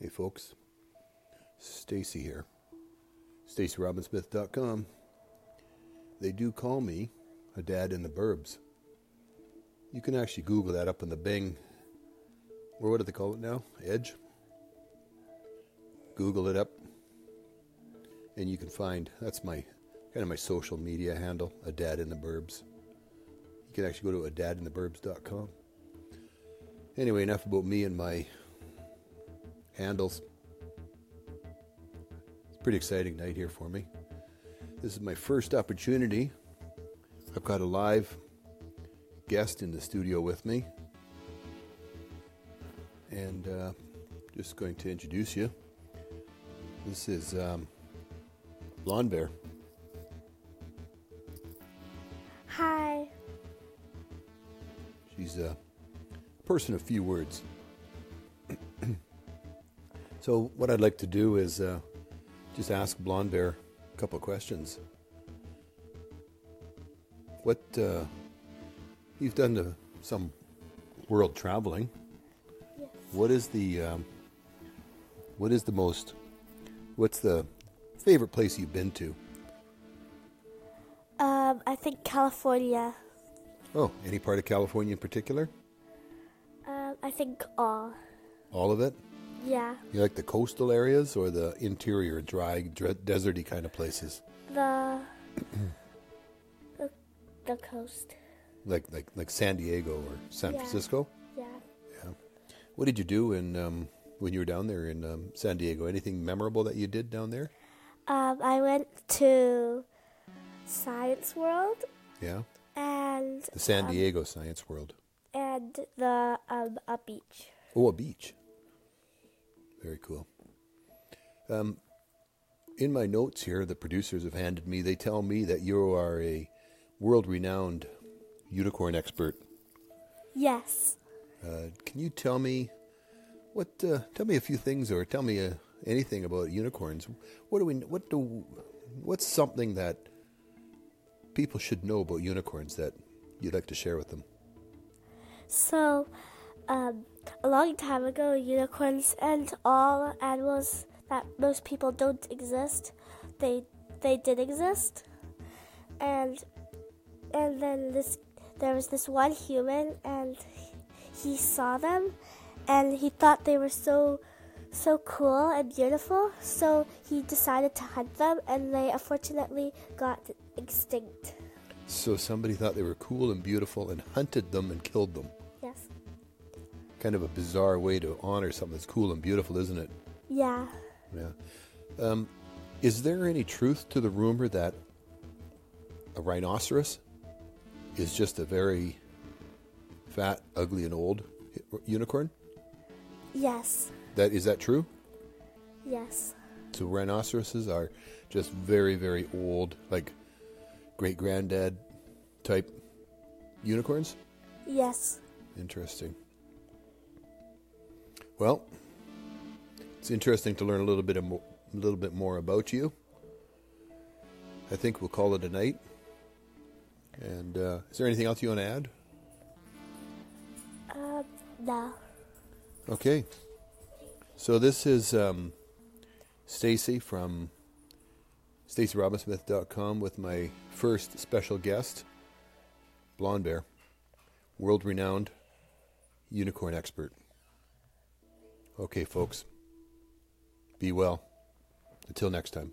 Hey folks, Stacy here. StacyRobinsmith.com. They do call me a dad in the burbs. You can actually Google that up in the Bing, or what do they call it now? Edge. Google it up, and you can find that's my kind of my social media handle, a dad in the burbs. You can actually go to a dadintheburbs.com. Anyway, enough about me and my handles. It's a pretty exciting night here for me. This is my first opportunity. I've got a live guest in the studio with me. And uh, just going to introduce you. This is um, Blonde Bear. Hi. She's a person of few words. So, what I'd like to do is uh, just ask Blonde Bear a couple of questions. What uh, you've done to some world traveling? Yes. What is the um, what is the most? What's the favorite place you've been to? Um, I think California. Oh, any part of California in particular? Um, I think all. All of it? Yeah. You like the coastal areas or the interior, dry, dre- deserty kind of places? The the, the coast. Like like like San Diego or San Yeah. Francisco? Yeah. Yeah. What did you do in um, when you were down there in um, San Diego? Anything memorable that you did down there? Um, I went to Science World Yeah. and The San um, Diego Science World. and the um a beach. Oh, a beach. Very cool. Um, in my notes here, the producers have handed me. They tell me that you are a world-renowned unicorn expert. Yes. Uh, can you tell me what? Uh, tell me a few things, or tell me uh, anything about unicorns. What do we? What do? What's something that people should know about unicorns that you'd like to share with them? So, um, a long time ago, unicorns and all animals that most people don't exist, they they did exist, and and then this there was this one human, and he saw them, and he thought they were so so cool and beautiful, so he decided to hunt them, and they unfortunately got extinct. So somebody thought they were cool and beautiful and hunted them and killed them. Kind of a bizarre way to honor something that's cool and beautiful, isn't it? Yeah. Yeah. Um, is there any truth to the rumor that a rhinoceros is just a very fat, ugly, and old unicorn? Yes. That is that true? Yes. So rhinoceroses are just very, very old, like great granddad type unicorns. Yes. Interesting. Well, it's interesting to learn a little bit of mo- a little bit more about you. I think we'll call it a night. And uh, is there anything else you want to add? Um, no. Okay. So this is um, Stacy from StacyRobinsmith.com with my first special guest, Blonde Bear, world-renowned unicorn expert. Okay, folks. Be well. Until next time.